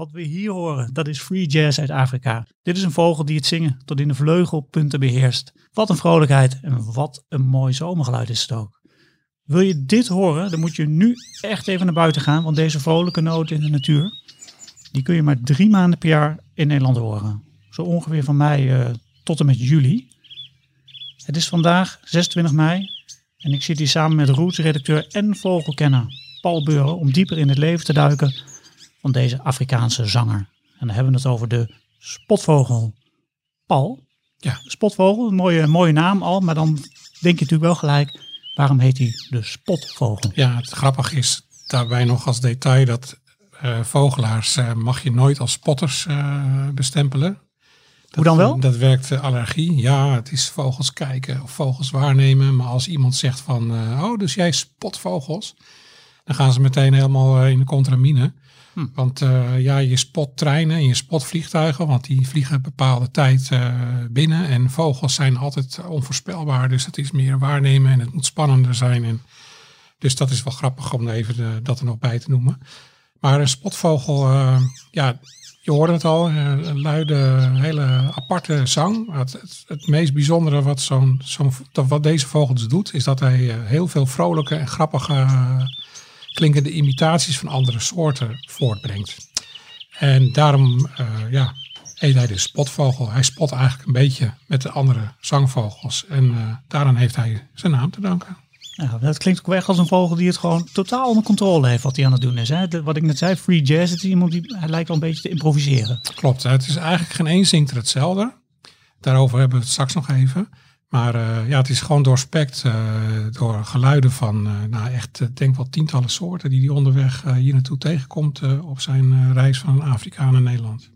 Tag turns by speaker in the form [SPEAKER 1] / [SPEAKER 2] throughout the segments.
[SPEAKER 1] Wat we hier horen, dat is free jazz uit Afrika. Dit is een vogel die het zingen tot in de vleugelpunten beheerst. Wat een vrolijkheid en wat een mooi zomergeluid is het ook. Wil je dit horen, dan moet je nu echt even naar buiten gaan, want deze vrolijke noten in de natuur, die kun je maar drie maanden per jaar in Nederland horen. Zo ongeveer van mei uh, tot en met juli. Het is vandaag 26 mei en ik zit hier samen met Roots-redacteur en vogelkenner Paul Beuren om dieper in het leven te duiken van deze Afrikaanse zanger. En dan hebben we het over de spotvogel. Paul, ja. spotvogel, een mooie, mooie naam al, maar dan denk je natuurlijk wel gelijk, waarom heet hij de spotvogel?
[SPEAKER 2] Ja, het grappige is daarbij nog als detail dat uh, vogelaars uh, mag je nooit als spotters uh, bestempelen.
[SPEAKER 1] Hoe dan wel?
[SPEAKER 2] Dat werkt allergie. Ja, het is vogels kijken of vogels waarnemen. Maar als iemand zegt van, oh, dus jij spot vogels, dan gaan ze meteen helemaal in de contramine. Hm. Want uh, ja, je spot treinen en je spot vliegtuigen, want die vliegen een bepaalde tijd uh, binnen. En vogels zijn altijd onvoorspelbaar, dus het is meer waarnemen en het moet spannender zijn. En, dus dat is wel grappig om even de, dat er nog bij te noemen. Maar een spotvogel, ja, je hoorde het al, een luide, hele aparte zang. Het, het, het meest bijzondere wat, zo'n, zo'n, wat deze vogel dus doet, is dat hij heel veel vrolijke en grappige klinkende imitaties van andere soorten voortbrengt. En daarom uh, ja, eet hij de spotvogel. Hij spot eigenlijk een beetje met de andere zangvogels. En uh, daaraan heeft hij zijn naam te danken.
[SPEAKER 1] Ja, dat klinkt ook weg als een vogel die het gewoon totaal onder controle heeft wat hij aan het doen is. Hè? wat ik net zei, free jazz, het is iemand die hij lijkt wel een beetje te improviseren.
[SPEAKER 2] Klopt, het is eigenlijk geen één zingt er hetzelfde. Daarover hebben we het straks nog even. Maar uh, ja, het is gewoon doorspekt uh, door geluiden van, uh, nou echt, ik denk wel tientallen soorten die hij onderweg hier naartoe tegenkomt op zijn reis van Afrika naar Nederland.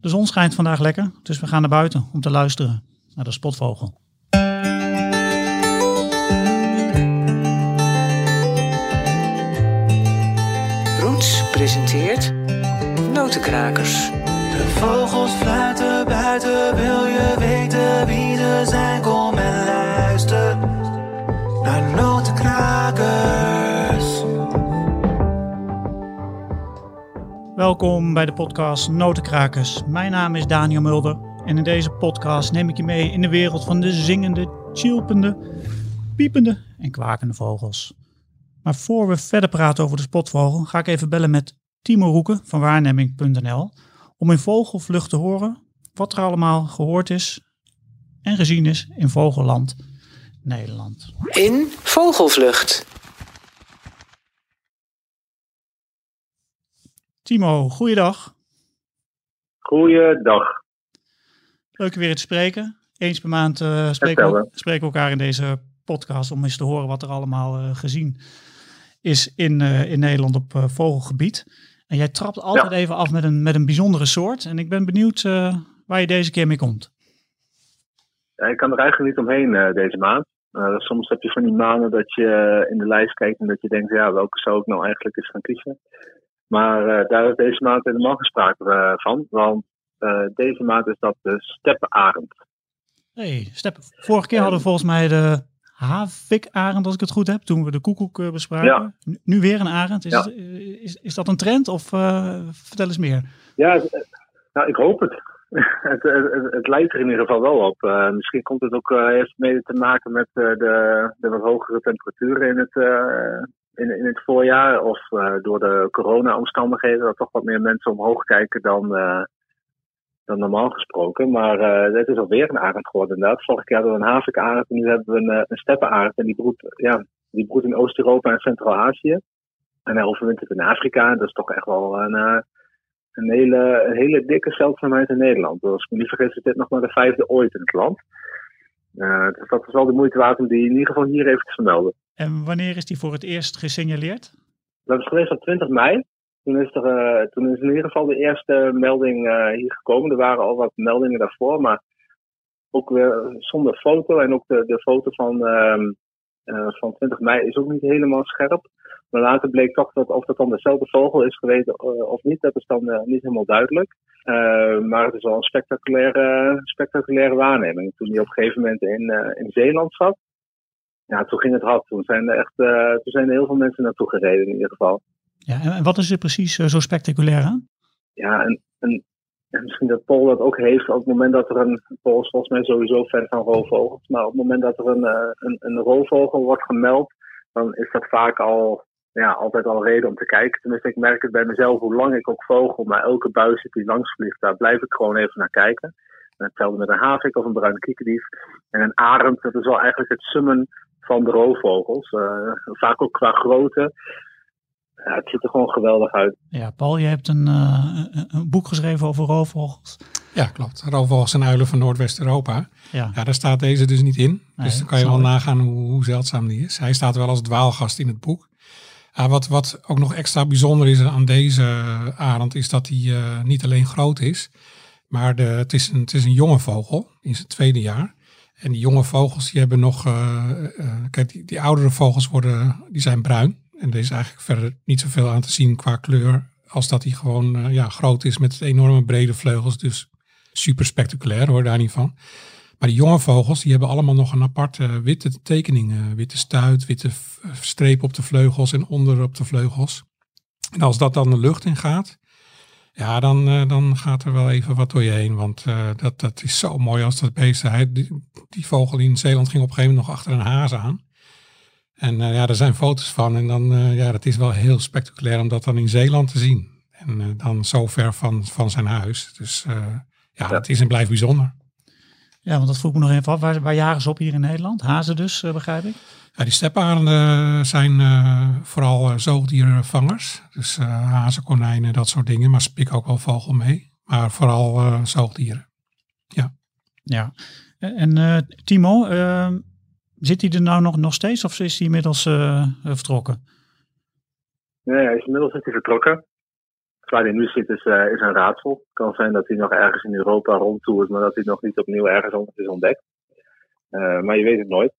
[SPEAKER 1] De zon schijnt vandaag lekker, dus we gaan naar buiten om te luisteren naar de spotvogel.
[SPEAKER 3] Roots presenteert Notenkrakers. De vogels fluiten wil je weten wie ze zijn? Kom en luister naar Notenkrakers.
[SPEAKER 1] Welkom bij de podcast Notenkrakers. Mijn naam is Daniel Mulder en in deze podcast neem ik je mee in de wereld van de zingende, chilpende, piepende en kwakende vogels. Maar voor we verder praten over de spotvogel, ga ik even bellen met Timo Roeken van waarneming.nl om in vogelvlucht te horen wat er allemaal gehoord is en gezien is in Vogelland, Nederland.
[SPEAKER 3] In Vogelvlucht.
[SPEAKER 1] Timo, goeiedag.
[SPEAKER 4] Goeiedag.
[SPEAKER 1] Leuk weer te spreken. Eens per maand uh, spreken, we, spreken, we, elkaar in deze podcast om eens te horen wat er allemaal uh, gezien is in, uh, in Nederland op vogelgebied. En jij trapt altijd even af met een, met een bijzondere soort. En ik ben benieuwd waar je deze keer mee komt.
[SPEAKER 4] Ja, ik kan er eigenlijk niet omheen uh, deze maand. Uh, soms heb je van die maanden dat je in de lijst kijkt en dat je denkt, ja, welke zou ik nou eigenlijk eens gaan kiezen. Maar daar is deze maand helemaal geen sprake van. Want deze maand is dat de steppenarend.
[SPEAKER 1] hey, steppen. Vorige keer hadden we volgens mij de havikarend, als ik het goed heb, toen we de koekoek bespraken. Ja. Nu weer een arend. Is, ja. het, eh, is, is dat een trend of vertel eens meer?
[SPEAKER 4] Ja, nou, ik hoop het. het, het, het, lijkt er in ieder geval wel op. Uh, misschien komt het ook eerst mee te maken met de, de wat hogere temperaturen in het, in, in het voorjaar. Of door de corona-omstandigheden, dat toch wat meer mensen omhoog kijken dan dan normaal gesproken. Maar uh, het is alweer een arend geworden inderdaad. Vorige keer hadden we een havikarend en nu hebben we een, eh, een steppenarend. En die broedt, ja, die in Oost-Europa en Centraal-Azië. En hij overwintert in Afrika. Dat is toch echt wel een, uh, een, hele, een hele dikke zeldzaamheid in Nederland. Dus als ik me niet vergis is dit nog maar de vijfde ooit in het land. Uh, dus dat is wel de moeite waard om die in ieder geval hier even te vermelden.
[SPEAKER 1] En wanneer is die voor het eerst gesignaleerd?
[SPEAKER 4] Dat is geweest op 20 mei. Toen is, er, uh, toen is in ieder geval de eerste melding uh, hier gekomen. Er waren al wat meldingen daarvoor, maar ook weer zonder foto. En ook de, de foto van, uh, van 20 mei is ook niet helemaal scherp. Maar later bleek toch dat of dat dan dezelfde vogel is geweest of niet, dat is dan niet helemaal duidelijk. maar het is wel een spectaculaire, spectaculaire waarneming. Toen hij op een gegeven moment in, in Zeeland zat, ja, toen ging het hard. Toen zijn er echt toen zijn er heel veel mensen naartoe gereden in ieder geval.
[SPEAKER 1] Ja, en wat is er precies eh, zo spectaculair aan?
[SPEAKER 4] ja, een, een, misschien dat Paul dat ook heeft op het moment dat er een, Paul is volgens mij sowieso fan van roofvogels, maar op het moment dat er een, een, een roofvogel wordt gemeld, dan is dat vaak al ja, altijd al reden om te kijken. Tenminste, ik merk het bij mezelf hoe lang ik ook vogel, maar elke buis die langs vliegt, daar blijf ik gewoon even naar kijken. En hetzelfde met een havik of een bruine kiekendief. En een arend, dat is wel eigenlijk het summen van de roofvogels. Uh, vaak ook qua grootte. Ja, het ziet er gewoon geweldig uit.
[SPEAKER 1] Ja, Paul, je hebt een, uh, een boek geschreven over roofvogels.
[SPEAKER 2] Ja, klopt. Roofvogels en uilen van Noordwest-Europa. Ja. ja, daar staat deze dus niet in. dus dan kan je wel nagaan hoe, hoe, zeldzaam die is. Hij staat wel als dwaalgast in het boek. Ja, wat, wat ook nog extra bijzonder is aan deze arend, is dat hij uh, niet alleen groot is, maar de, het, is een, het is een jonge vogel in zijn tweede jaar. En die jonge vogels die hebben nog, uh, kijk, die, die, oudere vogels worden, die zijn bruin. En er is eigenlijk verder niet zoveel aan te zien qua kleur, als dat hij gewoon ja, groot is met enorme brede vleugels. Dus super spectaculair hoor, daar niet van. Maar die jonge vogels, die hebben allemaal nog een aparte witte tekeningen. Witte stuit, witte streep op de vleugels en onder op de vleugels. En als dat dan de lucht in gaat, ja, dan, dan gaat er wel even wat door je heen. Want uh, dat, dat is zo mooi als dat beest. Hij, die, die, vogel in Zeeland ging op een gegeven moment nog achter een haas aan. En uh, ja, er zijn foto's van. En dan, ja, dat is wel heel spectaculair om dat dan in Zeeland te zien. En dan zo ver van, van zijn huis. Dus ja, ja, het is en blijft bijzonder.
[SPEAKER 1] Ja, want dat vroeg me nog even af. Waar, waar jagen ze op hier in Nederland? Hazen dus, begrijp ik?
[SPEAKER 2] Ja, die steparenden zijn uh, vooral uh, zoogdierenvangers. Dus uh, hazen, konijnen, dat soort dingen. Maar spik ook wel vogel mee. Maar vooral zoogdieren. Ja.
[SPEAKER 1] Ja. En Timo, ehm, zit hij er nou nog, nog steeds of is hij inmiddels vertrokken?
[SPEAKER 4] Nee, hij is inmiddels is hij vertrokken. Waar hij nu zit is, is een raadsel. Het kan zijn dat hij nog ergens in Europa rondtoert, maar dat hij nog niet opnieuw ergens is ontdekt. maar je weet het nooit.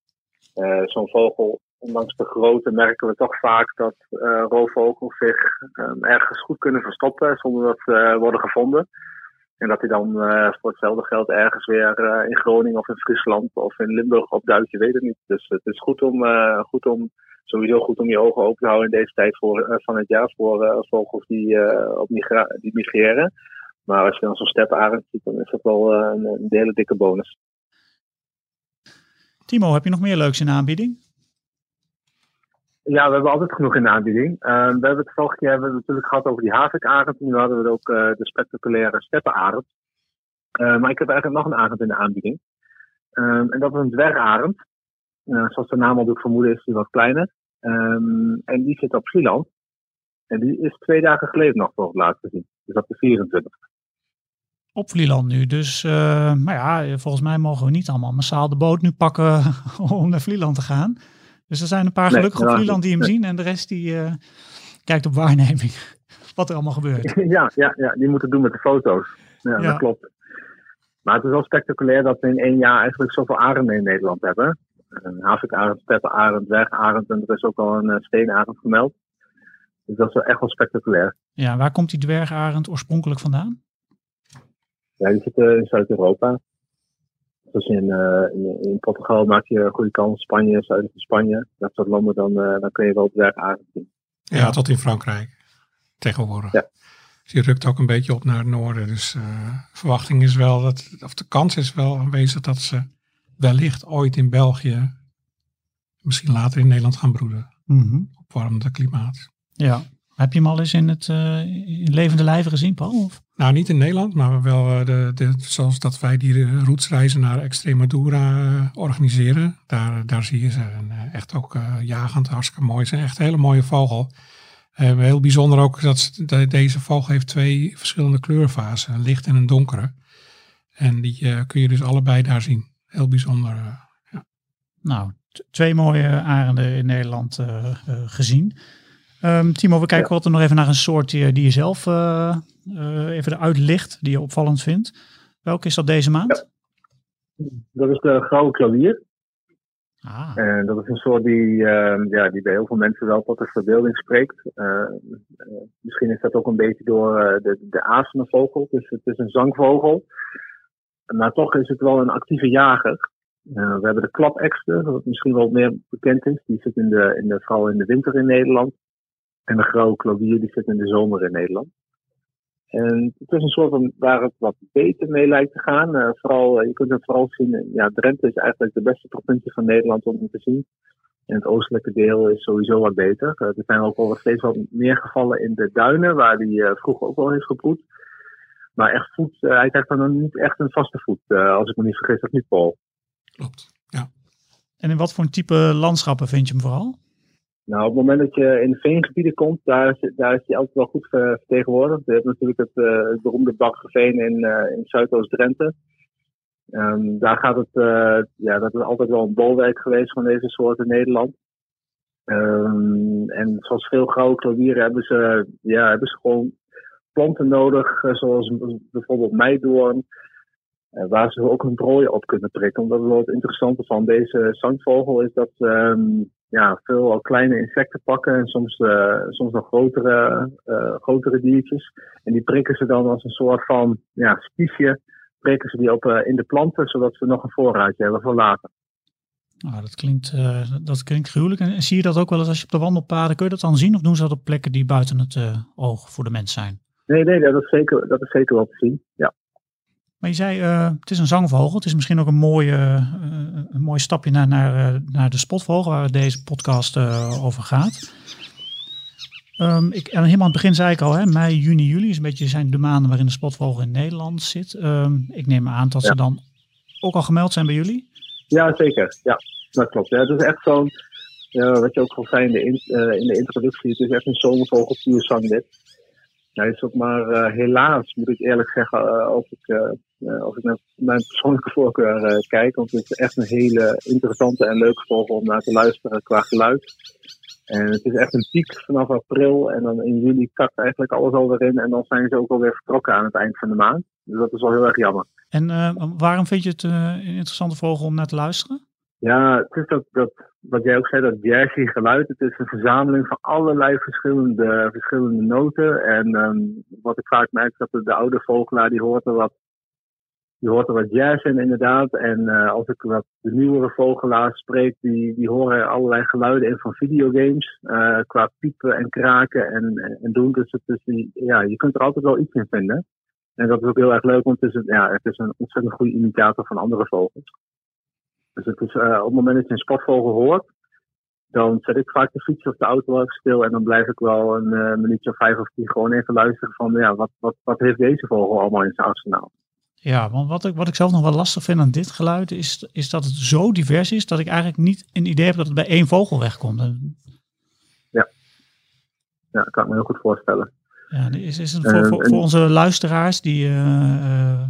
[SPEAKER 4] Uh, Zo'n vogel, ondanks de grootte, merken we toch vaak dat roofvogels zich um, ergens goed kunnen verstoppen zonder dat ze worden gevonden. En dat hij dan voor hetzelfde geld ergens weer in Groningen of in Friesland of in Limburg opduikt, je weet het niet. Dus het is goed om, goed om sowieso goed om je ogen open te houden in deze tijd voor, van het jaar voor vogels die, op migra die migreren. Maar als je dan zo'n steppenarend ziet, dan is dat wel een, hele dikke bonus.
[SPEAKER 1] Timo, heb je nog meer leuks in aanbieding?
[SPEAKER 4] Ja, we hebben altijd genoeg in de aanbieding. Uh, we hebben het vorige keer hebben we natuurlijk gehad over die havikarend. Nu hadden we ook uh, de spectaculaire steppenarend. Uh, maar ik heb eigenlijk nog een arend in de aanbieding. Um, en dat is een dwergarend. zoals de naam al doet vermoeden is die wat kleiner. En die zit op Vlieland. En die is twee dagen geleden nog voor het laatst gezien. Dus op de 24
[SPEAKER 1] op Vlieland nu. Dus uh, maar ja, volgens mij mogen we niet allemaal massaal de boot nu pakken om naar Vlieland te gaan. Dus er zijn een paar gelukkige op Vlieland die hem zien en de rest die uh, kijkt op waarneming wat er allemaal gebeurt.
[SPEAKER 4] Ja, ja, ja, die moeten doen met de foto's. Ja, dat klopt. Maar het is wel spectaculair dat we in één jaar eigenlijk zoveel arenden in Nederland hebben. Een havikarend, steppenarend, wegarend en er is ook al een uh, steenarend gemeld. Dus dat is wel echt wel spectaculair.
[SPEAKER 1] Ja, waar komt die dwergarend oorspronkelijk vandaan?
[SPEAKER 4] Ja, die zitten in Zuid-Europa. Dus in, uh, in, in, Portugal maak je een goede kans. Spanje, zuiden van Spanje. Dat soort landen, dan, uh, dan kun je wel op weg zien.
[SPEAKER 2] Ja, tot in Frankrijk tegenwoordig. Ja. Dus je rukt ook een beetje op naar het noorden. Dus uh, verwachting is wel dat, of de kans is wel aanwezig dat ze wellicht ooit in België, misschien later in Nederland gaan broeden. Mm -hmm. Opwarmende klimaat.
[SPEAKER 1] Ja. Heb je hem al eens in het in levende lijven gezien, Paul? Of?
[SPEAKER 2] Nou, niet in Nederland, maar wel uh, de, de, zoals dat wij die roetsreizen naar Extremadura uh, organiseren. Daar, daar zie je ze. En, uh, echt ook jagend, hartstikke mooi. Ze zijn echt een hele mooie vogel. heel bijzonder ook dat ze, deze vogel heeft twee verschillende kleurfasen. Een licht en een donkere. En die kun je dus allebei daar zien. Heel bijzonder. Ja.
[SPEAKER 1] Nou, twee mooie arenden in Nederland gezien. Um, Timo, we kijken ja. wat er nog even naar een soort die, die je zelf even eruit licht, die je opvallend vindt. Welke is dat deze maand?
[SPEAKER 4] Ja. Dat is de grauwe klavier. Ah. En dat is een soort die, uh, ja, die bij heel veel mensen wel tot de verbeelding spreekt. Uh, misschien is dat ook een beetje door de, de vogel. Dus het is een zangvogel. Maar toch is het wel een actieve jager. we hebben de klapekster, wat misschien wel meer bekend is. Die zit in de, in de, vooral in de winter in Nederland. En de grauwe klavier die zit in de zomer in Nederland. En het is een soort van waar het wat beter mee lijkt te gaan. vooral, je kunt het vooral zien, ja, Drenthe is eigenlijk de beste provincie van Nederland om te zien. En het oostelijke deel is sowieso wat beter. er zijn ook al steeds wat meer gevallen in de duinen, waar hij vroeger ook wel heeft gebroed. Maar echt voet, hij krijgt dan niet echt een vaste voet, als ik me niet vergis, dat niet Paul.
[SPEAKER 2] Klopt, ja.
[SPEAKER 1] En in wat voor type landschappen vind je hem vooral?
[SPEAKER 4] Nou, op het moment dat je in de veengebieden komt, daar is, daar is hij altijd wel goed vertegenwoordigd. Je hebt natuurlijk het, uh, beroemde in, uh, in Zuidoost-Drenthe. Um, daar gaat het, uh, ja, dat is altijd wel een bolwerk geweest van deze soort in Nederland. Um, en zoals veel grauwe klauwieren hebben ze, ja, hebben ze gewoon planten nodig, zoals bijvoorbeeld meidoorn, waar ze ook een prooi op kunnen prikken. Omdat het, het interessante van deze zangvogel is dat ze um, ja, veel kleine insecten pakken en soms, uh, soms nog grotere, uh, grotere diertjes. En die prikken ze dan als een soort van ja, spiesje, prikken ze die op in de planten, zodat ze nog een voorraadje hebben voor later.
[SPEAKER 1] Nou, dat klinkt, dat klinkt gruwelijk. En zie je dat ook wel eens als je op de wandelpaden, kun je dat dan zien? Of doen ze dat op plekken die buiten het oog voor de mens zijn?
[SPEAKER 4] Nee, nee, dat is zeker, dat is zeker wel te zien, ja.
[SPEAKER 1] Maar je zei, uh, het is een zangvogel. Het is misschien ook een mooi, uh, een mooi stapje naar, naar, naar de spotvogel, waar deze podcast uh, over gaat. Um, ik, en helemaal aan het begin zei ik al, hè, mei, juni, juli is een beetje zijn de maanden waarin de spotvogel in Nederland zit. Um, ik neem aan dat ja. ze dan ook al gemeld zijn bij jullie?
[SPEAKER 4] Ja, zeker. Ja, dat klopt. Ja, het is echt zo'n, wat je ook al zei in de, in, in de introductie, het is echt een zomervogel, puur zang dit. Hij is ook maar uh, helaas, moet ik eerlijk zeggen, uh, als ik, uh, als ik naar mijn persoonlijke voorkeur kijk. Want het is echt een hele interessante en leuke vogel om naar te luisteren qua geluid. En het is echt een piek vanaf april. En dan in juli kakt eigenlijk alles alweer in. En dan zijn ze ook alweer vertrokken aan het eind van de maand. Dus dat is wel heel erg jammer.
[SPEAKER 1] En waarom vind je het een interessante vogel om naar te luisteren?
[SPEAKER 4] Ja, het is dat, dat wat jij ook zei, dat jazzy geluid. Het is een verzameling van allerlei verschillende, verschillende noten. En um, wat ik vaak merk, dat de, de oude vogelaar, die hoort er wat, die hoort er wat jazz in inderdaad. En uh, als ik wat de nieuwere vogelaars spreek, die, die horen allerlei geluiden in van videogames. Uh, qua piepen en kraken en, en doen. Dus het is, die, ja, je kunt er altijd wel iets in vinden. En dat is ook heel erg leuk, want het is, een, ja, het is een ontzettend goede imitator van andere vogels. Dus het is, uh, op het moment dat je een spotvogel hoort, dan zet ik vaak de fiets of de auto even stil en dan blijf ik wel een uh, minuutje of vijf of tien gewoon even luisteren van ja, wat, wat, wat heeft deze vogel allemaal in zijn arsenaal.
[SPEAKER 1] Ja, want wat ik, wat ik zelf nog wel lastig vind aan dit geluid is, is dat het zo divers is dat ik eigenlijk niet een idee heb dat het bij één vogel wegkomt.
[SPEAKER 4] Ja, ja dat kan ik me heel goed voorstellen.
[SPEAKER 1] Ja, is, is het voor, voor, voor onze luisteraars die uh,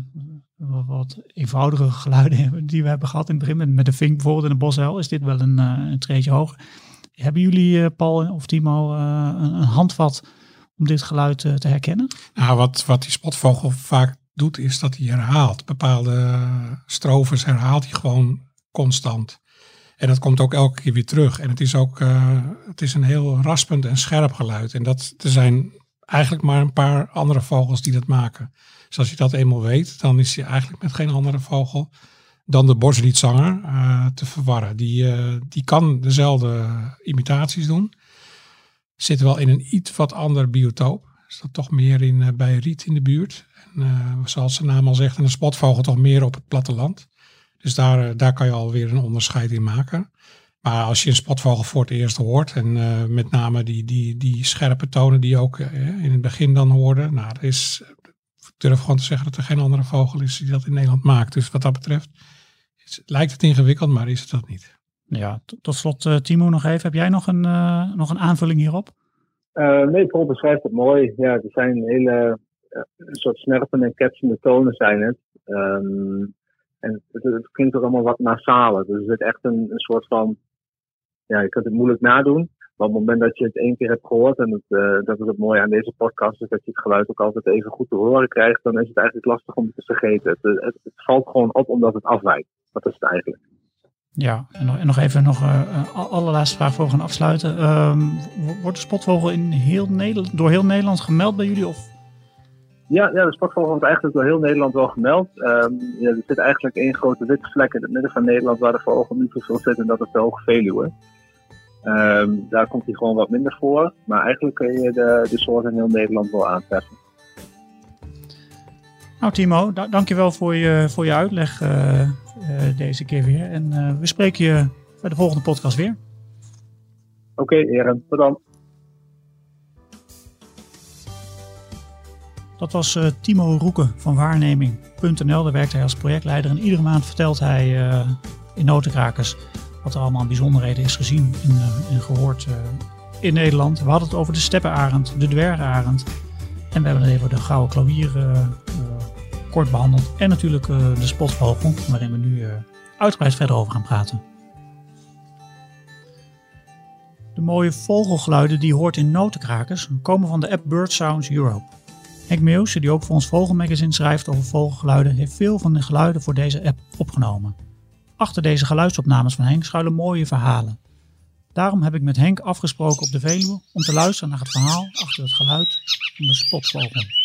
[SPEAKER 1] wat eenvoudige geluiden die we hebben gehad in het begin, met de vink bijvoorbeeld in de bosuil, is dit wel een, uh, een treetje hoger. Hebben jullie, uh, Paul of Timo, uh, een, een, handvat om dit geluid te herkennen?
[SPEAKER 2] Nou, wat, wat die spotvogel vaak doet, is dat hij herhaalt. Bepaalde strofes herhaalt hij gewoon constant. En dat komt ook elke keer weer terug. En het is ook het is een heel raspend en scherp geluid. En dat, er zijn eigenlijk maar een paar andere vogels die dat maken. Dus als je dat eenmaal weet, dan is je eigenlijk met geen andere vogel dan de borstliedzanger uh, te verwarren. Die, uh, die kan dezelfde imitaties doen. Zit wel in een iets wat ander biotoop. Is dat toch meer in, uh, bij riet in de buurt. En, zoals de naam al zegt, een spotvogel toch meer op het platteland. Dus daar, daar kan je alweer een onderscheid in maken. Maar als je een spotvogel voor het eerst hoort, en met name die, die, die scherpe tonen die je ook in het begin dan hoorde, nou, er is durf gewoon te zeggen dat er geen andere vogel is die dat in Nederland maakt. Dus wat dat betreft lijkt het ingewikkeld, maar is het dat niet.
[SPEAKER 1] Ja, tot slot uh, Timo nog even. Heb jij nog een, uh, nog een aanvulling hierop?
[SPEAKER 4] Uh, nee, Paul beschrijft het mooi. Ja, er zijn hele een soort snerpende en ketsende tonen zijn het. Um, en het, het, klinkt ook allemaal wat nasaler. Dus het is echt een, een soort van, ja, je kunt het moeilijk nadoen. Maar op het moment dat je het één keer hebt gehoord, en het, uh, dat is het mooie aan deze podcast, is dat je het geluid ook altijd even goed te horen krijgt, dan is het eigenlijk lastig om het te vergeten. Het, het, het valt gewoon op omdat het afwijkt. Dat is het eigenlijk.
[SPEAKER 1] Ja, en nog, en nog even nog uh, allerlaatste vraag voor we gaan afsluiten. Um, wordt de spotvogel in heel Nederland, door heel Nederland gemeld bij jullie? Of?
[SPEAKER 4] Ja, ja, de spotvogel wordt eigenlijk door heel Nederland wel gemeld. Um, ja, er zit eigenlijk één grote witte vlek in het midden van Nederland waar de vogel niet zoveel zit en dat is de Hoge Veluwe. Um, daar komt hij gewoon wat minder voor. Maar eigenlijk kun je de, de soort in heel Nederland wel aantreffen.
[SPEAKER 1] Nou Timo, da dankjewel voor je, voor je uitleg uh, uh, deze keer weer. En uh, we spreken je bij de volgende podcast weer.
[SPEAKER 4] Oké, okay, heren. Tot dan.
[SPEAKER 1] Dat was Timo Roeken van waarneming.nl. Daar werkt hij als projectleider en iedere maand vertelt hij in Notenkrakers wat er allemaal bijzonderheden is gezien en, en gehoord in Nederland. We hadden het over de steppenarend, de dwergarend en we hebben het even de gouden klavier kort behandeld. En natuurlijk de spotvogel, waarin we nu uitgebreid verder over gaan praten. De mooie vogelgeluiden die je hoort in notenkrakers komen van de app Bird Sounds Europe. Henk Meeuwse, die ook voor ons Vogelmagazine schrijft over vogelgeluiden, heeft veel van de geluiden voor deze app opgenomen. Achter deze geluidsopnames van Henk schuilen mooie verhalen. Daarom heb ik met Henk afgesproken op de Veluwe om te luisteren naar het verhaal achter het geluid van de spotvogel.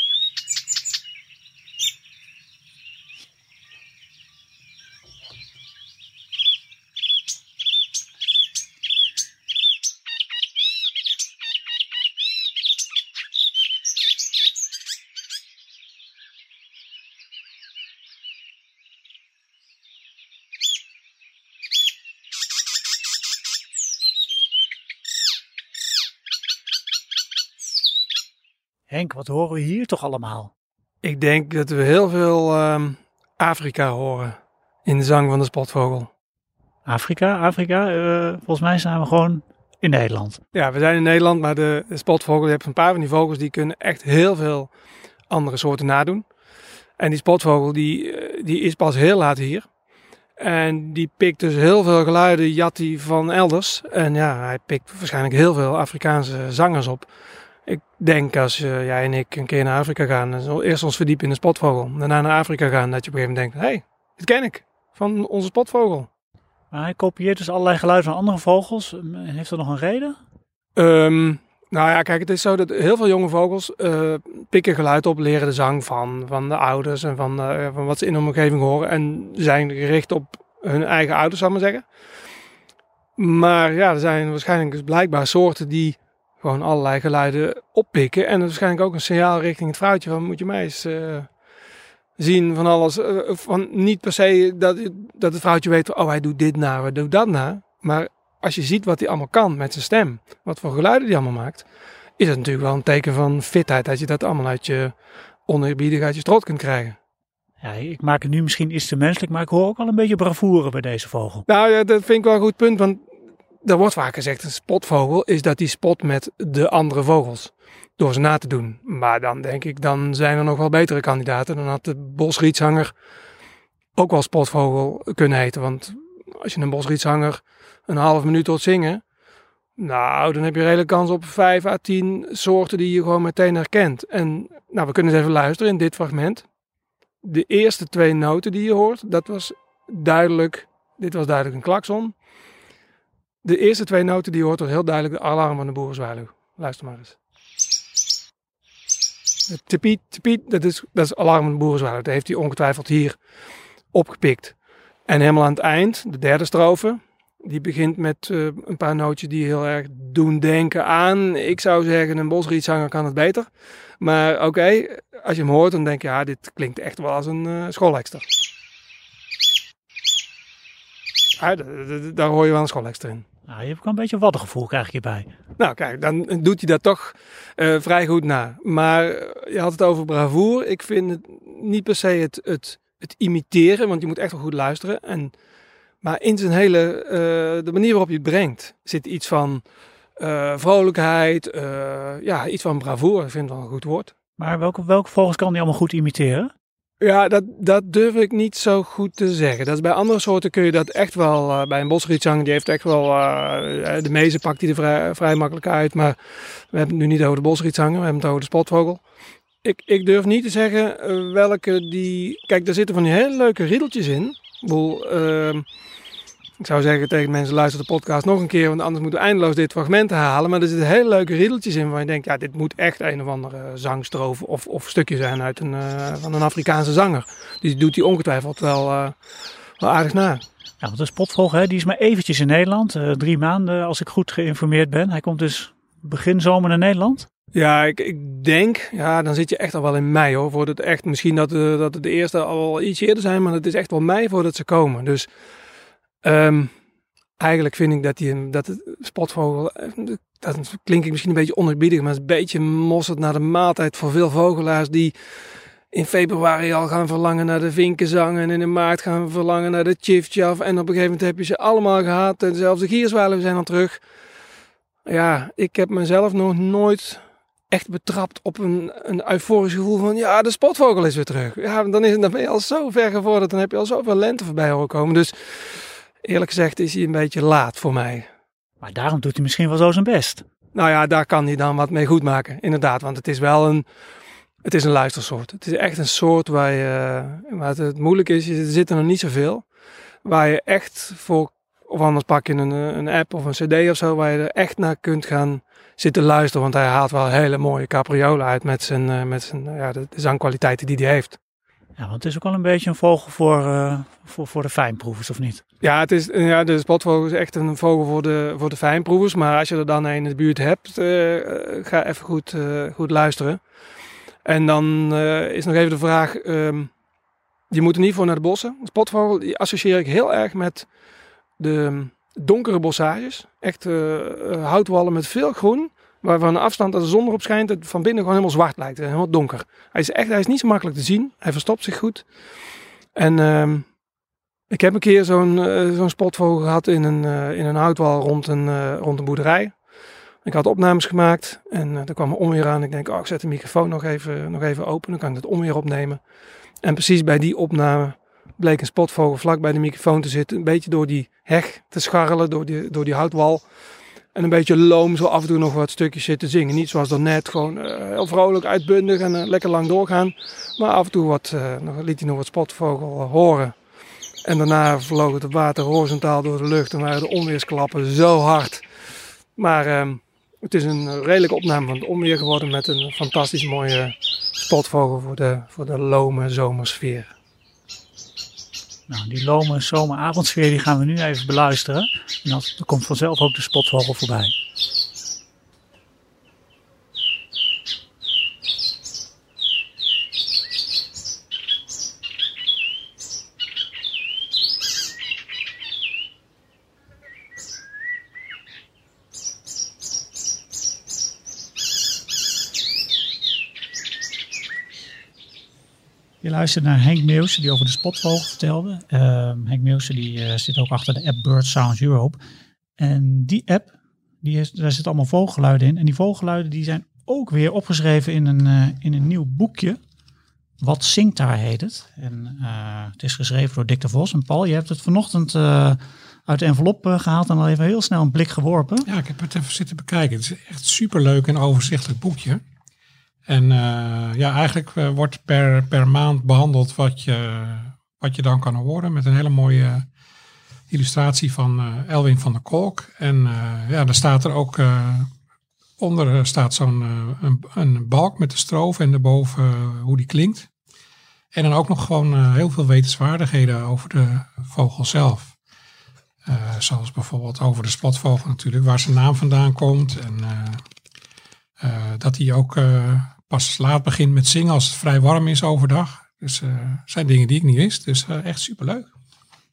[SPEAKER 1] Henk, wat horen we hier toch allemaal?
[SPEAKER 5] Ik denk dat we heel veel um, Afrika horen in de zang van de spotvogel.
[SPEAKER 1] Afrika, Afrika. Uh, volgens mij zijn we gewoon in Nederland.
[SPEAKER 5] Ja, we zijn in Nederland, maar de, spotvogel, je hebt een paar van die vogels die kunnen echt heel veel andere soorten nadoen. En die spotvogel die, die is pas heel laat hier. En die pikt dus heel veel geluiden, jat hij van elders. En ja, hij pikt waarschijnlijk heel veel Afrikaanse zangers op. Ik denk als uh, jij en ik een keer naar Afrika gaan, dan eerst ons verdiepen in de spotvogel. Daarna naar Afrika gaan, dat je op een gegeven moment denkt, hé, hey, dit ken ik, van onze spotvogel.
[SPEAKER 1] Maar hij kopieert dus allerlei geluiden van andere vogels. Heeft dat nog een reden?
[SPEAKER 5] Um, nou ja, kijk, het is zo dat heel veel jonge vogels uh, pikken geluid op, leren de zang van, van de ouders en van, uh, van wat ze in hun omgeving horen. En zijn gericht op hun eigen ouders, zal ik maar zeggen. Maar ja, er zijn waarschijnlijk dus blijkbaar soorten die gewoon allerlei geluiden oppikken. En waarschijnlijk ook een signaal richting het vrouwtje van moet je mij eens uh, zien van alles. Uh, van niet per se dat, dat het vrouwtje weet, oh hij doet dit na, hij doet dat na. Maar als je ziet wat hij allemaal kan met zijn stem, wat voor geluiden hij allemaal maakt, is het natuurlijk wel een teken van fitheid. Dat je dat allemaal uit je oneerbiedig uit je strot kunt krijgen.
[SPEAKER 1] Ja, ik maak het nu misschien iets te menselijk, maar ik hoor ook al een beetje bravoure bij deze vogel.
[SPEAKER 5] Nou ja, dat vind ik wel een goed punt, want er wordt vaak gezegd, een spotvogel is dat die spot met de andere vogels. Door ze na te doen. Maar dan denk ik, dan zijn er nog wel betere kandidaten. Dan had de bosrietshanger ook wel spotvogel kunnen heten. Want als je een bosrietshanger een half minuut hoort zingen. Nou, dan heb je redelijk kans op 5 à 10 soorten die je gewoon meteen herkent. En nou, we kunnen eens even luisteren in dit fragment. De eerste twee noten die je hoort, dat was duidelijk, dit was duidelijk een klakson. De eerste twee noten die je hoort, was heel duidelijk de alarm van de boerenzwaluw. Luister maar eens. Tepiet, dat is, dat is alarm van de boerenzwaluw. Dat heeft hij ongetwijfeld hier opgepikt. En helemaal aan het eind, de derde strofe, die begint met uh, een paar nootjes die heel erg doen denken aan. Ik zou zeggen, een bosrietzanger kan het beter. Maar oké, als je hem hoort, dan denk je, ja, dit klinkt echt wel als een uh, schoolhekster. Ja, daar hoor je wel een schoolhekster in.
[SPEAKER 1] Nou, je hebt ook een beetje wat gevoel krijg je hierbij.
[SPEAKER 5] Nou kijk, dan doet hij dat toch uh, vrij goed na. Maar je had het over bravoer. Ik vind het niet per se het, het, het imiteren, want je moet echt wel goed luisteren. En, maar in zijn hele, uh, de manier waarop je het brengt, zit iets van uh, vrolijkheid, ja, iets van bravoer. Ik vind het wel een goed woord.
[SPEAKER 1] Maar welke, welke vogels kan hij allemaal goed imiteren?
[SPEAKER 5] Ja, dat, dat durf ik niet zo goed te zeggen. Dat is bij andere soorten kun je dat echt wel. Uh, bij een bosrietsang, die heeft echt wel. Uh, de mezen pakt die er vrij, makkelijk uit. Maar we hebben het nu niet over de bosrietzanger, we hebben het over de spotvogel. Ik, ik durf niet te zeggen welke die. Kijk, daar zitten van die hele leuke riedeltjes in. Ik bedoel, ehm, ik zou zeggen tegen mensen, luister de podcast nog een keer, want anders moeten we eindeloos dit fragment halen. Maar er zitten hele leuke riedeltjes in waar je denkt, ja, dit moet echt een of andere zangstrofe of, of stukje zijn uit een, uh, van een Afrikaanse zanger. Die doet die ongetwijfeld wel, uh, wel aardig na.
[SPEAKER 1] Ja, want de spotvogel, hè, die is maar eventjes in Nederland. Uh, drie maanden, als ik goed geïnformeerd ben. Hij komt dus begin zomer naar Nederland.
[SPEAKER 5] Ja, ik, ik denk, ja, dan zit je echt al wel in mei hoor. Voordat het echt, misschien dat, de, dat de eerste al iets eerder zijn, maar het is echt wel mei voordat ze komen. Dus ehm, eigenlijk vind ik dat, die, dat spotvogel, eh, dat klinkt misschien een beetje onerbiedig, maar het is een beetje mosserd naar de maaltijd voor veel vogelaars die in februari al gaan verlangen naar de vinkenzang en in maart gaan verlangen naar de chifchaf. En op een gegeven moment heb je ze allemaal gehad en zelfs de gierzwalen zijn dan terug. Ja, ik heb mezelf nog nooit echt betrapt op een, een euforisch gevoel van ja, de spotvogel is weer terug. Ja, dan, is, dan ben je al zo ver gevorderd, dan heb je al zoveel lente voorbij horen komen. Dus eerlijk gezegd is hij een beetje laat voor mij.
[SPEAKER 1] Maar daarom doet hij misschien wel zo zijn best.
[SPEAKER 5] Nou ja, daar kan hij dan wat mee goed maken, inderdaad. Want het is wel een, het is een luistersoort. Het is echt een soort waar je, waar het, het moeilijk is, er zitten er niet zoveel. Waar je echt voor, of anders pak je een, een app of een cd of zo, waar je er echt naar kunt gaan zitten luisteren. Want hij haalt wel hele mooie capriolen uit met zijn, eh, met zijn ja, de, zangkwaliteiten die hij heeft.
[SPEAKER 1] Ja, want het is ook wel een beetje een vogel voor, uh, voor, voor de fijnproevers, of niet?
[SPEAKER 5] Ja, het is, ja, de spotvogel is echt een vogel voor de, voor de fijnproevers. Maar als je er dan een in de buurt hebt, uh, ga even goed, goed luisteren. En dan is nog even de vraag, um, je moet er niet voor naar de bossen. De spotvogel die associeer ik heel erg met de donkere bossages. Echt houtwallen met veel groen. Waar van de afstand als de zon erop schijnt, het van binnen gewoon helemaal zwart lijkt. Helemaal donker. Hij is echt, hij is niet zo makkelijk te zien. Hij verstopt zich goed. En uh, ik heb een keer zo'n uh, zo'n spotvogel gehad in een, uh, in een houtwal rond een, rond een boerderij. Ik had opnames gemaakt en er kwam een onweer aan. Ik denk, oh, ik zet de microfoon nog even, nog even open. Dan kan ik het onweer opnemen. En precies bij die opname bleek een spotvogel vlak bij de microfoon te zitten. Een beetje door die heg te scharrelen, door die, door die houtwal. En een beetje loom zo af en toe nog wat stukjes zitten zingen. Niet zoals net gewoon uh, heel vrolijk, uitbundig en uh, lekker lang doorgaan. Maar af en toe wat, nog, liet hij nog wat spotvogel horen. En daarna vloog het water horizontaal door de lucht en waren de onweersklappen zo hard. Maar ehm, het is een redelijke opname van het onweer geworden met een fantastisch mooie spotvogel voor de, voor de lome zomersfeer.
[SPEAKER 1] Nou, die lome zomeravondsfeer die gaan we nu even beluisteren. En dan komt vanzelf ook de spotvogel voorbij. Je luistert naar Henk Meeuwse die over de spotvogel vertelde. Uh, Henk Meeuwse die uh, zit ook achter de app Bird Sounds Europe. En die app, die is, daar zitten allemaal vogelgeluiden in. En die vogelgeluiden die zijn ook weer opgeschreven in een, uh, in een nieuw boekje. Wat zingt daar heet het. En uh, het is geschreven door Dick de Vos. En Paul, je hebt het vanochtend uit de envelop gehaald en al even heel snel een blik geworpen.
[SPEAKER 2] Ja, ik heb het even zitten bekijken. Het is echt superleuk en overzichtelijk boekje. En uh, ja, eigenlijk uh, wordt per, per maand behandeld wat je, wat je dan kan horen. Met een hele mooie illustratie van uh, Elwin van der Kolk. En ja, daar staat er ook onder staat zo'n een, een, balk met de stroof en daarboven hoe die klinkt. En dan ook nog gewoon heel veel wetenswaardigheden over de vogel zelf. zoals bijvoorbeeld over de spotvogel natuurlijk, waar zijn naam vandaan komt. En dat hij ook pas laat begint met zingen als het vrij warm is overdag. Dus uh, zijn dingen die ik niet wist. Dus uh, echt superleuk.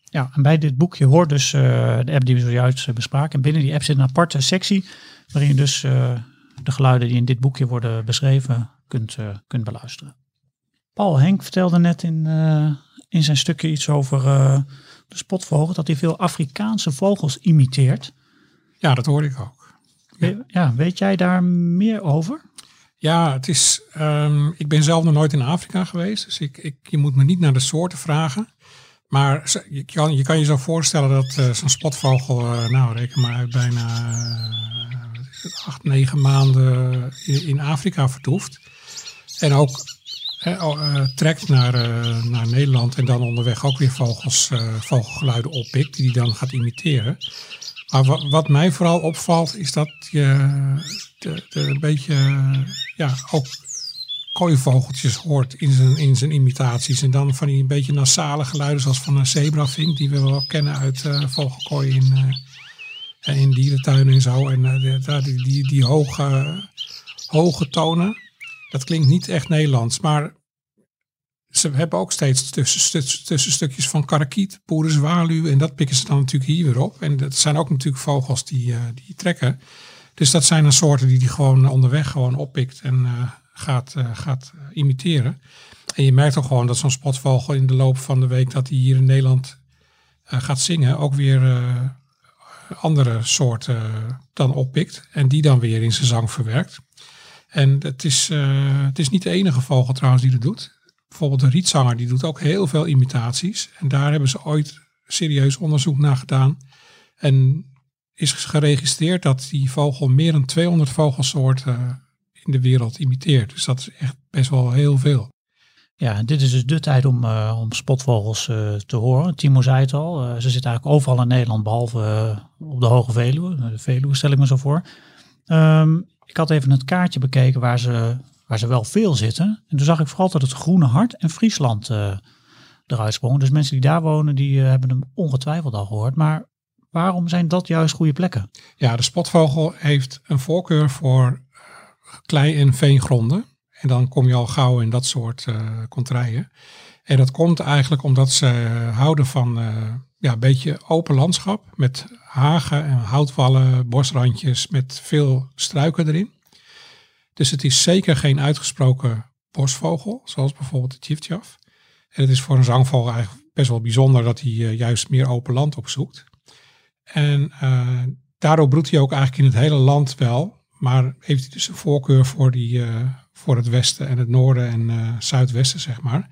[SPEAKER 1] Ja, en bij dit boekje hoort dus uh, de app die we zojuist bespraken. En binnen die app zit een aparte sectie waarin je dus de geluiden die in dit boekje worden beschreven kunt, kunt beluisteren. Paul Henk vertelde net in, in zijn stukje iets over de spotvogel, dat hij veel Afrikaanse vogels imiteert.
[SPEAKER 2] Ja, dat hoorde ik ook.
[SPEAKER 1] Ja. ja, weet jij daar meer over?
[SPEAKER 2] Ja, het is, um, ik ben zelf nog nooit in Afrika geweest, dus ik, ik, je moet me niet naar de soorten vragen. Maar je kan je, zo voorstellen dat uh, zo'n spotvogel, uh, nou reken maar uit, bijna uh, acht, negen maanden in, in, Afrika vertoeft. En ook trekt naar, naar Nederland en dan onderweg ook weer vogels, vogelgeluiden oppikt, die hij dan gaat imiteren. Maar wat mij vooral opvalt is dat je de, de een beetje ja, ook kooivogeltjes hoort in zijn, in zijn imitaties. En dan van die een beetje nasale geluiden zoals van een zebravink, die we wel kennen uit uh, vogelkooi in, uh, in dierentuinen en zo. En uh, die, die, die hoge, hoge tonen. Dat klinkt niet echt Nederlands, maar ze hebben ook steeds tussen, tussen van karakiet, boerenzwaluw en dat pikken ze dan natuurlijk hier weer op. En dat zijn ook natuurlijk vogels die, die trekken. Dus dat zijn een soorten die die gewoon onderweg gewoon oppikt en uh, gaat, uh, gaat imiteren. En je merkt ook gewoon dat zo'n spotvogel in de loop van de week dat hij hier in Nederland gaat zingen, ook weer andere soorten dan oppikt. En die dan weer in zijn zang verwerkt. En het is, het is niet de enige vogel trouwens die dat doet bijvoorbeeld de rietzanger, die doet ook heel veel imitaties. En daar hebben ze ooit serieus onderzoek naar gedaan. En is geregistreerd dat die vogel meer dan 200 vogelsoorten in de wereld imiteert. Dus dat is echt best wel heel veel.
[SPEAKER 1] Ja, dit is dus de tijd om, uh, om spotvogels uh, te horen. Timo zei het al, ze zitten eigenlijk overal in Nederland, behalve op de Hoge Veluwe. De Veluwe stel ik me zo voor. Um, ik had even het kaartje bekeken waar ze waar ze wel veel zitten. En toen zag ik vooral dat het Groene Hart en Friesland eruit sprongen. Dus mensen die daar wonen, die hebben hem ongetwijfeld al gehoord. Maar waarom zijn dat juist goede plekken?
[SPEAKER 2] Ja, de spotvogel heeft een voorkeur voor uh, klei- en veengronden. En dan kom je al gauw in dat soort uh, contraien. En dat komt eigenlijk omdat ze houden van ja, een beetje open landschap. Met hagen en houtwallen, bosrandjes met veel struiken erin. Dus het is zeker geen uitgesproken bosvogel, zoals bijvoorbeeld de tjiftjaf. En het is voor een zangvogel eigenlijk best wel bijzonder dat hij juist meer open land opzoekt. En uh, daardoor broedt hij ook eigenlijk in het hele land wel, maar heeft hij dus een voorkeur voor, die, uh, voor het westen en het noorden en zuidwesten, zeg maar.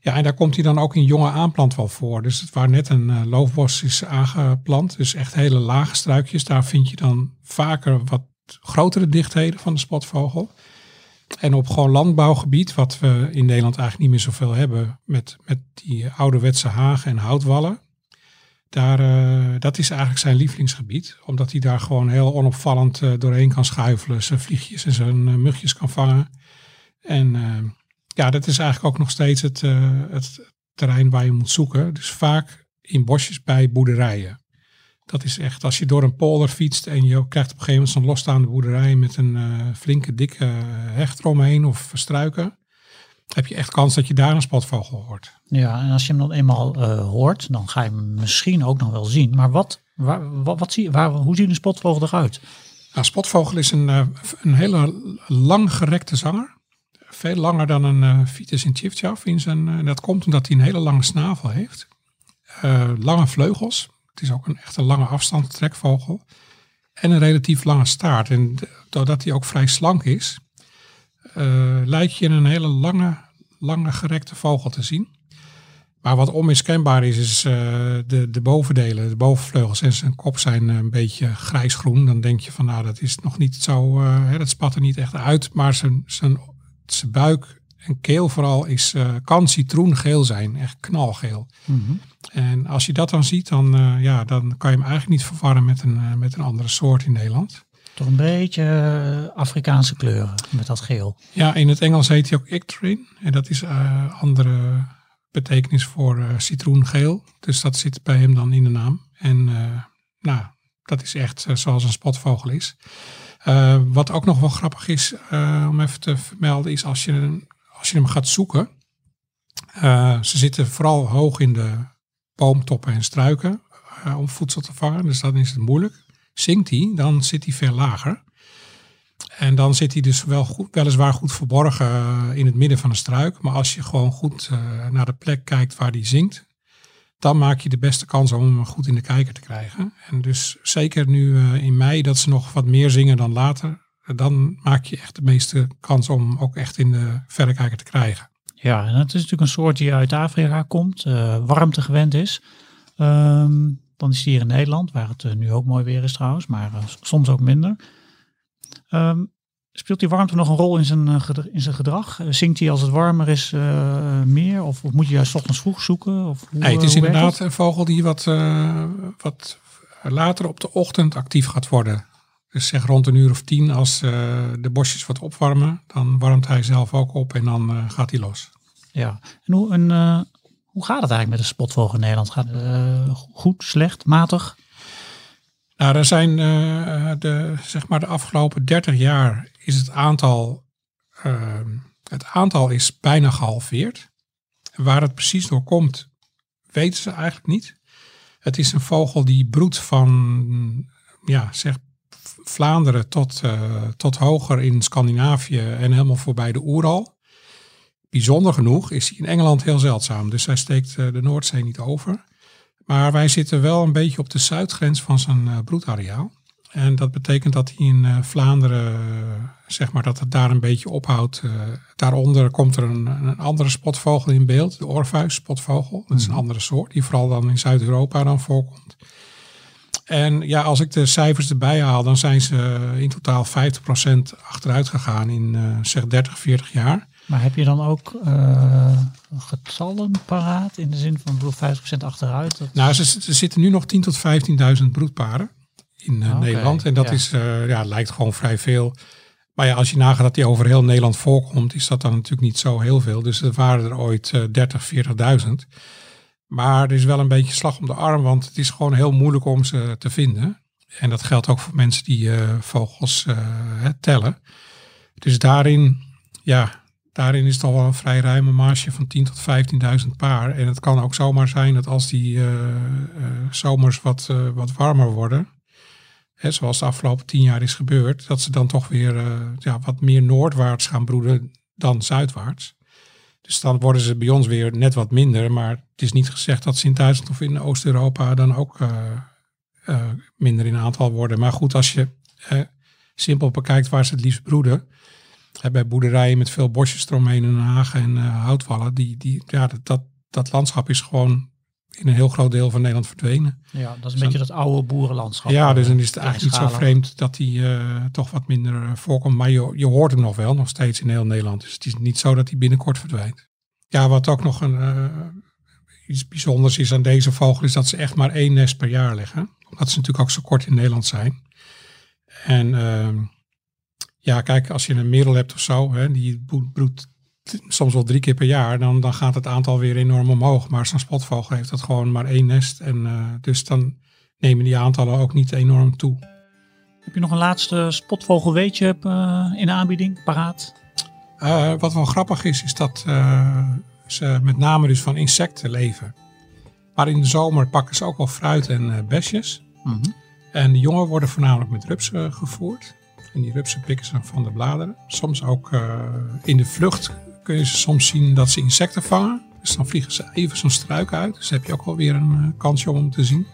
[SPEAKER 2] Ja, en daar komt hij dan ook in jonge aanplant wel voor. Dus het waar net een loofbos is aangeplant, dus echt hele lage struikjes, daar vind je dan vaker wat grotere dichtheden van de spotvogel. En op gewoon landbouwgebied, wat we in Nederland eigenlijk niet meer zoveel hebben, met, met die ouderwetse hagen en houtwallen. Daar, uh, dat is eigenlijk zijn lievelingsgebied, omdat hij daar gewoon heel onopvallend uh, doorheen kan schuifelen, zijn vliegjes en zijn uh, mugjes kan vangen. En ja, dat is eigenlijk ook nog steeds het, het terrein waar je moet zoeken. Dus vaak in bosjes bij boerderijen. Dat is echt, als je door een polder fietst en je krijgt op een gegeven moment zo'n losstaande boerderij met een flinke dikke hecht eromheen of struiken, heb je echt kans dat je daar een spotvogel hoort.
[SPEAKER 1] Ja, en als je hem dan eenmaal uh, hoort, dan ga je hem misschien ook nog wel zien. Maar wat, waar, wat, wat zie, waar, hoe ziet een spotvogel eruit?
[SPEAKER 2] Nou, spotvogel is een, uh, een hele langgerekte zanger. Veel langer dan een uh, in Chifchaf. In zijn, en dat komt omdat hij een hele lange snavel heeft. lange vleugels, het is ook een echte lange afstand trekvogel. En een relatief lange staart. En doordat hij ook vrij slank is, lijkt je een hele lange, lange gerekte vogel te zien. Maar wat onmiskenbaar is, is uh, de, de bovendelen, de bovenvleugels en zijn kop zijn een beetje grijsgroen. Dan denk je van nou, dat is nog niet zo, uh, hè, dat spat er niet echt uit. Maar zijn, zijn, zijn buik en keel vooral is, uh, kan citroengeel zijn, echt knalgeel. Mm -hmm. En als je dat dan ziet, dan, ja, dan kan je hem eigenlijk niet verwarren met een, met een andere soort in Nederland.
[SPEAKER 1] Toch een beetje Afrikaanse kleuren met dat geel.
[SPEAKER 2] Ja, in het Engels heet hij ook ictrin. En dat is andere betekenis voor citroengeel. Dus dat zit bij hem dan in de naam. En nou, dat is echt zoals een spotvogel is. wat ook nog wel grappig is om even te vermelden, is als je als je hem gaat zoeken, uh, ze zitten vooral hoog in de boomtoppen en struiken uh, om voedsel te vangen, dus dan is het moeilijk. Zingt hij, dan zit hij veel lager. En dan zit hij dus wel goed, weliswaar goed verborgen uh, in het midden van een struik. Maar als je gewoon goed naar de plek kijkt waar hij zingt, dan maak je de beste kans om hem goed in de kijker te krijgen. En dus zeker nu in mei dat ze nog wat meer zingen dan later, dan maak je echt de meeste kans om ook echt in de verrekijker te krijgen.
[SPEAKER 1] Ja, en het is natuurlijk een soort die uit Afrika komt, warmte gewend is. Um, dan is die hier in Nederland, waar het uh, nu ook mooi weer is trouwens, maar uh, soms ook minder. Um, speelt die warmte nog een rol in zijn, in zijn gedrag? zingt hij als het warmer is meer? Of, of, moet je juist ochtends vroeg zoeken? Of
[SPEAKER 2] hoe, nee, het is inderdaad een vogel die wat, wat later op de ochtend actief gaat worden. Dus zeg rond een uur of tien, als uh, de bosjes wat opwarmen, dan warmt hij zelf ook op en dan gaat hij los.
[SPEAKER 1] Ja, en hoe, en, uh, hoe gaat het eigenlijk met de spotvogel in Nederland? Gaat het goed, slecht, matig?
[SPEAKER 2] Nou, er zijn de, zeg maar de afgelopen 30 jaar is het aantal, ehm, het aantal is bijna gehalveerd. Waar het precies door komt, weten ze eigenlijk niet. Het is een vogel die broedt van ja, zeg Vlaanderen tot, uh, tot hoger in Scandinavië en helemaal voorbij de Oeral. Bijzonder genoeg is hij in Engeland heel zeldzaam. Dus hij steekt uh, de Noordzee niet over. Maar wij zitten wel een beetje op de zuidgrens van zijn uh, broedareaal. En dat betekent dat hij in Vlaanderen, zeg maar, dat het daar een beetje ophoudt. daaronder komt er een, een, andere spotvogel in beeld, de Orpheus spotvogel. Dat is een mhm. andere soort, die vooral dan in Zuid-Europa dan voorkomt. En ja, als ik de cijfers erbij haal, dan zijn ze in totaal 50% achteruit gegaan in zeg 30, 40 jaar.
[SPEAKER 1] Maar heb je dan ook uh, getallen paraat in de zin van 50% achteruit? Dat...
[SPEAKER 2] Nou, ze, ze, zitten nu nog 10 tot 15.000 broedparen in uh, Nederland. En dat ja. is, ja, lijkt gewoon vrij veel. Maar ja, als je nagaat dat die over heel Nederland voorkomt, is dat dan natuurlijk niet zo heel veel. Dus er waren er ooit 30, 40.000. Maar er is wel een beetje slag om de arm, want het is gewoon heel moeilijk om ze te vinden. En dat geldt ook voor mensen die vogels tellen. Dus daarin, ja, daarin is al wel een vrij ruime marge van 10.000 tot 15.000 paar. En het kan ook zomaar zijn dat als die uh, zomers wat, wat warmer worden, hè, zoals de afgelopen tien jaar is gebeurd, dat ze dan toch weer ja, wat meer noordwaarts gaan broeden dan zuidwaarts. Dus dan worden ze bij ons weer net wat minder. Maar het is niet gezegd dat ze in Duitsland of in Oost-Europa dan ook minder in aantal worden. Maar goed, als je simpel bekijkt waar ze het liefst broeden. Bij boerderijen met veel bosjes eromheen en hagen en houtwallen. Die, die, ja, dat, dat, dat landschap is gewoon in een heel groot deel van Nederland verdwenen.
[SPEAKER 1] Ja, dat is een beetje dat oude boerenlandschap.
[SPEAKER 2] Ja, dus dan is het eigenlijk niet zo vreemd dat die uh, toch wat minder eh, voorkomt. Maar je, je hoort hem nog wel, nog steeds in heel Nederland. Dus het is niet zo dat hij binnenkort verdwijnt. Ja, wat ook nog een, uh, iets bijzonders is aan deze vogel, is dat ze echt maar één nest per jaar leggen. Omdat ze natuurlijk ook zo kort in Nederland zijn. En ehm, ja, kijk, als je een merel hebt of zo, hè, die broedt soms wel drie keer per jaar, dan, dan gaat het aantal weer enorm omhoog. Maar zo'n spotvogel heeft dat gewoon maar één nest. En uh, dus dan nemen die aantallen ook niet enorm toe.
[SPEAKER 1] Heb je nog een laatste spotvogel weetje uh, in de aanbieding paraat?
[SPEAKER 2] Uh, wat wel grappig is, is dat ze met name dus van insecten leven. Maar in de zomer pakken ze ook wel fruit en besjes. Mm -hmm. En de jongen worden voornamelijk met rupsen gevoerd. En die rupsen pikken ze van de bladeren. Soms ook in de vlucht kun je soms zien dat ze insecten vangen. Dus dan vliegen ze even zo'n struik uit. Dus heb je ook alweer een uh, kansje om te zien.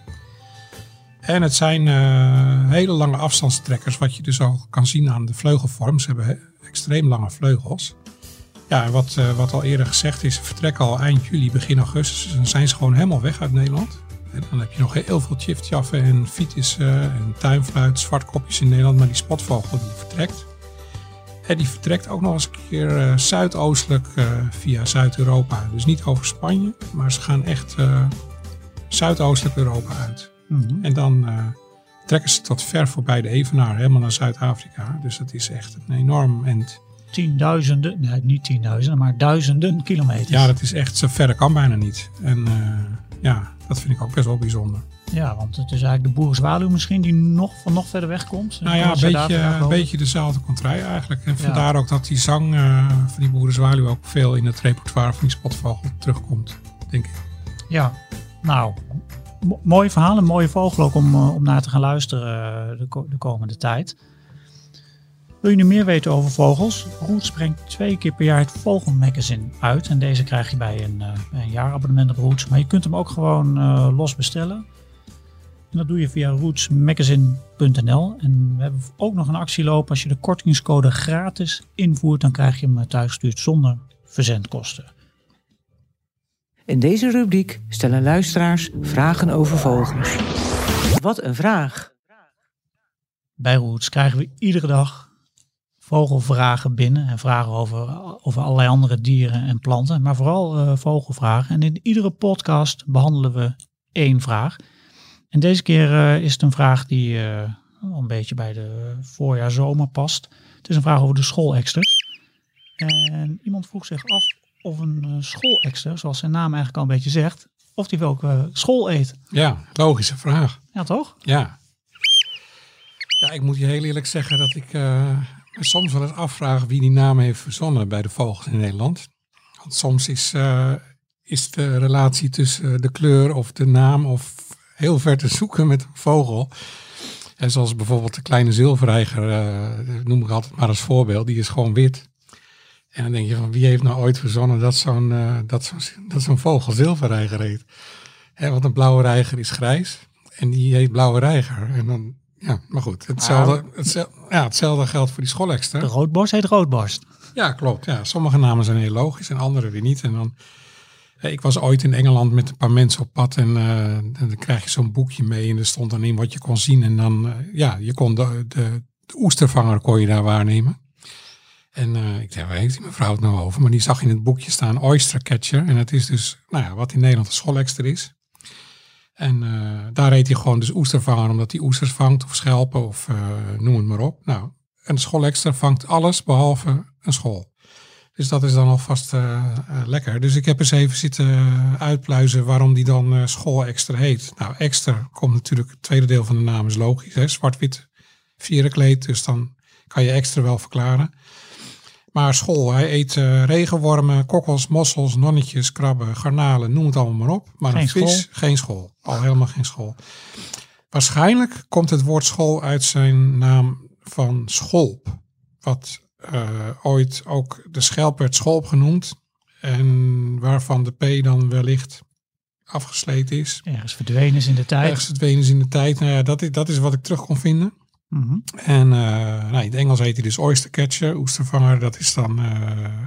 [SPEAKER 2] En het zijn uh, hele lange afstandstrekkers, wat je dus al kan zien aan de vleugelvorm. Ze hebben extreem lange vleugels. Ja, wat, wat al eerder gezegd is, ze vertrekken al eind juli, begin augustus. Dus dan zijn ze gewoon helemaal weg uit Nederland. En dan heb je nog heel veel chiftjaffen en fietissen en tuinfluit, zwartkopjes in Nederland. Maar die spotvogel die vertrekt. En die vertrekt ook nog eens een keer uh, zuidoostelijk uh, via Zuid-Europa. Dus niet over Spanje, maar ze gaan echt uh, zuidoostelijk Europa uit. Mm -hmm. En dan trekken ze tot ver voorbij de Evenaar, helemaal naar Zuid-Afrika. Dus dat is echt een enorm end.
[SPEAKER 1] Tienduizenden, nee niet tienduizenden, maar duizenden kilometers.
[SPEAKER 2] Ja, dat is echt, zo ver kan bijna niet. En ja, dat vind ik ook best wel bijzonder.
[SPEAKER 1] Ja, want het is eigenlijk de boerenzwaluw misschien die nog van nog verder weg komt.
[SPEAKER 2] Nou ja, een beetje, een beetje dezelfde contrai eigenlijk. En vandaar ook dat die zang uh, van die boerenzwaluw ook veel in het repertoire van die spotvogel terugkomt, denk ik.
[SPEAKER 1] Ja, nou, mooi verhaal. Een mooie vogel ook om, uh, om naar te gaan luisteren uh, de, de, komende tijd. Wil je nu meer weten over vogels? Roots brengt twee keer per jaar het Vogelmagazine uit. En deze krijg je bij een, een jaarabonnement op Roots. Maar je kunt hem ook gewoon los bestellen. En dat doe je via rootsmagazine.nl. En we hebben ook nog een actie lopen. Als je de kortingscode gratis invoert, dan krijg je hem thuisgestuurd zonder verzendkosten.
[SPEAKER 3] In deze rubriek stellen luisteraars vragen over vogels. Wat een vraag!
[SPEAKER 1] Bij Roots krijgen we iedere dag vogelvragen binnen. En vragen over, over allerlei andere dieren en planten. Maar vooral uh, vogelvragen. En in iedere podcast behandelen we één vraag. En deze keer uh, is het een vraag die uh, een beetje bij de voorjaar-zomer past. Het is een vraag over de schooleksters. En iemand vroeg zich af of een schoolekster, zoals zijn naam eigenlijk al een beetje zegt, of die welke school eet.
[SPEAKER 2] Ja, logische vraag.
[SPEAKER 1] Ja, toch?
[SPEAKER 2] Ja. Ja, ik moet je heel eerlijk zeggen dat ik soms wel eens afvragen wie die naam heeft verzonnen bij de vogels in Nederland. Want soms is, eh, is de relatie tussen de kleur of de naam of heel ver te zoeken met een vogel. En zoals bijvoorbeeld de kleine zilverreiger, uh, noem ik altijd maar als voorbeeld, die is gewoon wit. En dan denk je van wie heeft nou ooit verzonnen dat zo'n uh, dat zo'n dat zo'n vogel zilverreiger heet. Hè, want een blauwe reiger is grijs en die heet blauwe reiger. En dan, ja, maar goed, hetzelfde, hetzelfde, ja, hetzelfde geldt voor die scholekster.
[SPEAKER 1] De roodborst heet roodborst.
[SPEAKER 2] Ja, klopt. Ja, sommige namen zijn heel logisch en andere weer niet. En dan, ik was ooit in Engeland met een paar mensen op pad en, uh, dan krijg je zo'n boekje mee en er stond dan in wat je kon zien. En dan, uh, ja, je kon de, de, de, oestervanger kon je daar waarnemen. En uh, ik dacht, waar heeft die mevrouw het nou over? Maar die zag in het boekje staan oyster catcher. En het is dus, nou ja, wat in Nederland een scholekster is. En daar heet hij gewoon dus oestervanger, omdat hij oesters vangt of schelpen of noem het maar op. Nou, een schoolextra vangt alles behalve een school. Dus dat is dan alvast uh, lekker. Dus ik heb eens even zitten uitpluizen waarom die dan school extra heet. Nou, extra komt natuurlijk, het tweede deel van de naam is logisch. hè Zwart-wit vierenkleed, dus dan kan je extra wel verklaren. Maar school, hij eet regenwormen, kokkels, mossels, nonnetjes, krabben, garnalen, noem het allemaal maar op. Maar
[SPEAKER 1] Geen
[SPEAKER 2] een vis,
[SPEAKER 1] school?
[SPEAKER 2] geen school. Al helemaal geen school. Waarschijnlijk komt het woord school uit zijn naam van scholp. Wat uh, ooit ook de schelp werd scholp genoemd. En waarvan de P dan wellicht afgesleten is.
[SPEAKER 1] Ergens verdwenen is in de tijd.
[SPEAKER 2] Ergens verdwenen is in de tijd. Nou ja, dat is, dat is wat ik terug kon vinden.
[SPEAKER 1] Mm -hmm.
[SPEAKER 2] En uh, nou, in het Engels heet hij dus oystercatcher, oestervanger. Dat is dan uh,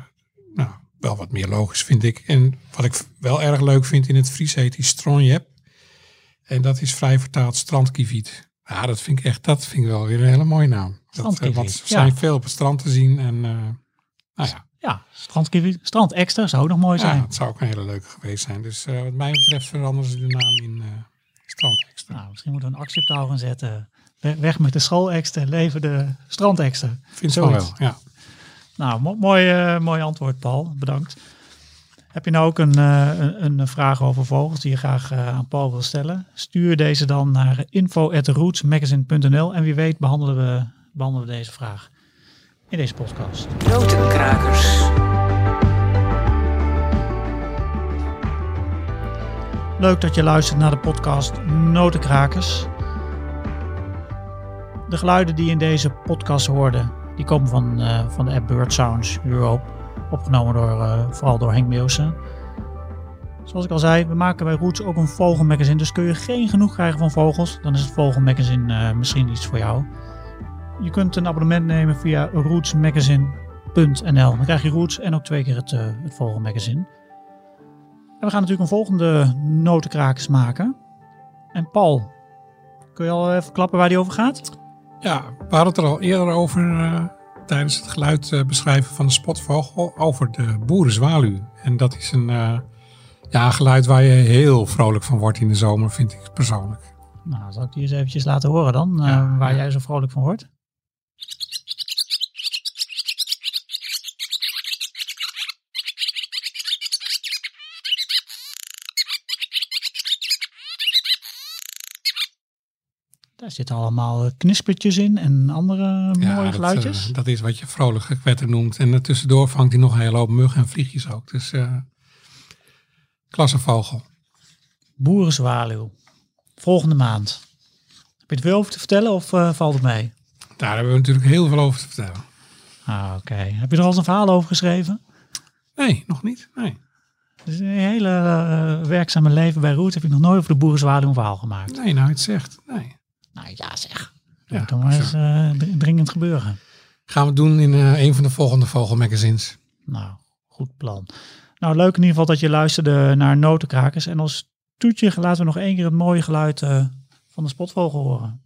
[SPEAKER 2] nou, wel wat meer logisch, vind ik. En wat ik wel erg leuk vind in het Fries heet hij stronjep. En dat is vrij vertaald strandkiviet. Ja, dat vind ik echt, dat vind ik wel weer een hele mooie naam. Dat, uh, want er zijn ja. veel op het strand te zien en uh, nou ja.
[SPEAKER 1] Ja, strand extra zou ook nog mooi zijn.
[SPEAKER 2] Ja, het zou ook een hele leuke geweest zijn. Dus uh, wat mij betreft veranderen ze de naam in strand extra.
[SPEAKER 1] Nou, misschien moeten we een actie op gaan zetten. Weg met de school extra, leven de strand extra.
[SPEAKER 2] Vind ik wel, ja.
[SPEAKER 1] Nou, mo mooi, mooi antwoord Paul, bedankt. Heb je nou ook een, een, een, vraag over vogels die je graag uh, aan Paul wil stellen? Stuur deze dan naar info.rootsmagazine.nl en wie weet behandelen we, behandelen we deze vraag in deze podcast.
[SPEAKER 3] Notenkrakers.
[SPEAKER 1] Leuk dat je luistert naar de podcast Notenkrakers. De geluiden die in deze podcast hoorde, die komen van, uh, van de app Bird Sounds Europe. Opgenomen door, uh, vooral door Henk Meeuwsen. Zoals ik al zei, we maken bij Roots ook een vogelmagazine. Dus kun je geen genoeg krijgen van vogels, dan is het vogelmagazine uh, misschien iets voor jou. Je kunt een abonnement nemen via rootsmagazine.nl. Dan krijg je Roots en ook twee keer het, het vogelmagazine. En we gaan natuurlijk een volgende notenkrakers maken. En Paul, kun je al even klappen waar die over gaat?
[SPEAKER 2] Ja, we hadden het er al eerder over tijdens het geluid uh, beschrijven van de spotvogel over de boerenzwaluw. En dat is een uh, ja, geluid waar je heel vrolijk van wordt in de zomer, vind ik persoonlijk.
[SPEAKER 1] Nou, zal ik die eens eventjes laten horen dan, ja, waar ja. jij zo vrolijk van wordt? Daar zitten allemaal knispertjes in en andere
[SPEAKER 2] ja,
[SPEAKER 1] mooie
[SPEAKER 2] dat,
[SPEAKER 1] geluidjes.
[SPEAKER 2] Uh, dat is wat je vrolijk gekwetter noemt. En tussendoor vangt hij nog een hele hoop muggen en vliegjes ook. Dus uh, klassevogel.
[SPEAKER 1] Boerenzwaluw. Volgende maand. Heb je er veel over te vertellen of uh, valt het mee?
[SPEAKER 2] Daar hebben we natuurlijk heel veel over te vertellen.
[SPEAKER 1] Ah, Oké. Okay. Heb je er al eens een verhaal over geschreven?
[SPEAKER 2] Nee, nog niet. Nee.
[SPEAKER 1] Dus een hele uh, werkzame leven bij Roots heb ik nog nooit over de boerenzwaluw een verhaal gemaakt.
[SPEAKER 2] Nee, nou het zegt. Nee.
[SPEAKER 1] Nou ja, zeg. Ja, dan maar eens uh, dringend gebeuren.
[SPEAKER 2] Gaan we doen in uh, een van de volgende vogelmagazines.
[SPEAKER 1] Nou, goed plan. Nou, leuk in ieder geval dat je luisterde naar Notenkrakers. En als toetje laten we nog één keer het mooie geluid uh, van de spotvogel horen.